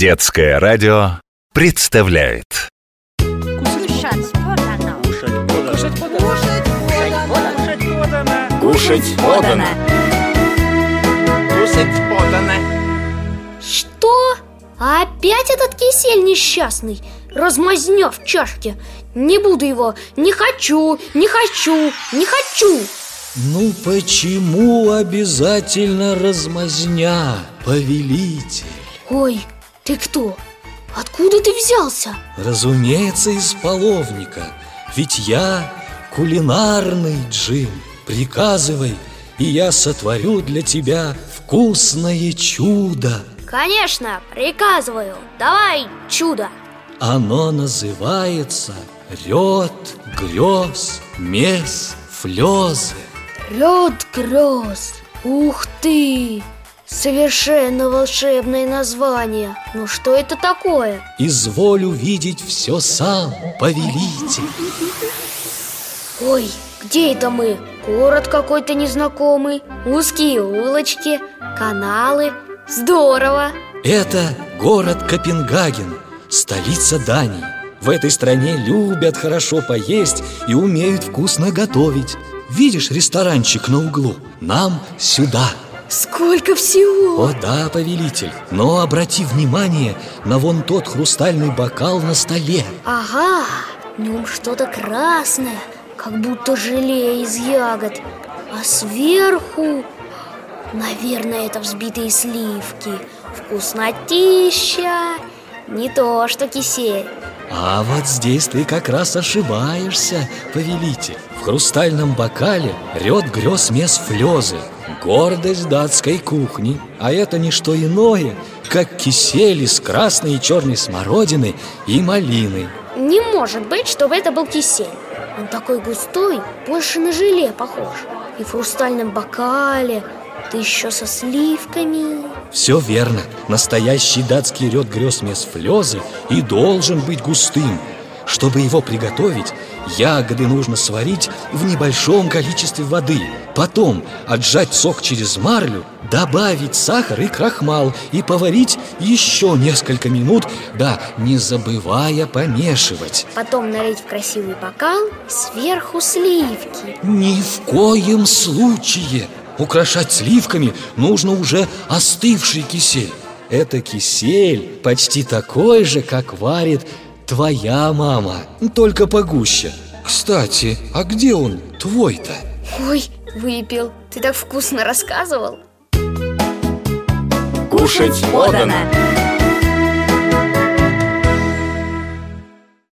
Детское радио представляет Кушать подано. Кушать подано. Кушать подано. Кушать подано. Что? Опять этот кисель несчастный Размазня в чашке Не буду его, не хочу, не хочу, не хочу Ну почему обязательно размазня, повелитель? Ой, ты кто? Откуда ты взялся? Разумеется, из половника. Ведь я кулинарный джин Приказывай, и я сотворю для тебя вкусное чудо. Конечно, приказываю. Давай чудо. Оно называется ред, грез, мес, флезы Ред гроз Ух ты! Совершенно волшебное название Ну что это такое? Изволь увидеть все сам, повелитель Ой, где это мы? Город какой-то незнакомый Узкие улочки, каналы Здорово! Это город Копенгаген, столица Дании В этой стране любят хорошо поесть и умеют вкусно готовить Видишь ресторанчик на углу? Нам сюда Сколько всего! О да, повелитель, но обрати внимание на вон тот хрустальный бокал на столе. Ага, в нем что-то красное Как будто желе из ягод А сверху, наверное, это взбитые сливки. Вкуснотища Не то, что кисель. А вот здесь ты как раз ошибаешься, повелитель. В хрустальном бокале ред грез мес флезы Гордость датской кухни А это не что иное, как кисель из красной и черной смородины и малины. Не может быть, чтобы это был кисель. Он такой густой, больше на желе похож. И в хрустальном бокале, да еще со сливками. Все верно, настоящий датский ред грез мес флезы и должен быть густым Чтобы его приготовить, ягоды нужно сварить в небольшом количестве воды. Потом отжать сок через марлю, добавить сахар и крахмал И поварить еще несколько минут, да не забывая помешивать. Потом налить в красивый бокал Сверху сливки. Ни в коем случае! Украшать сливками нужно уже остывший кисель. Это кисель почти такой же, как варит твоя мама. Только погуще. Кстати, а где он, твой-то? Ой, выпил. Ты так вкусно рассказывал. Кушать подано.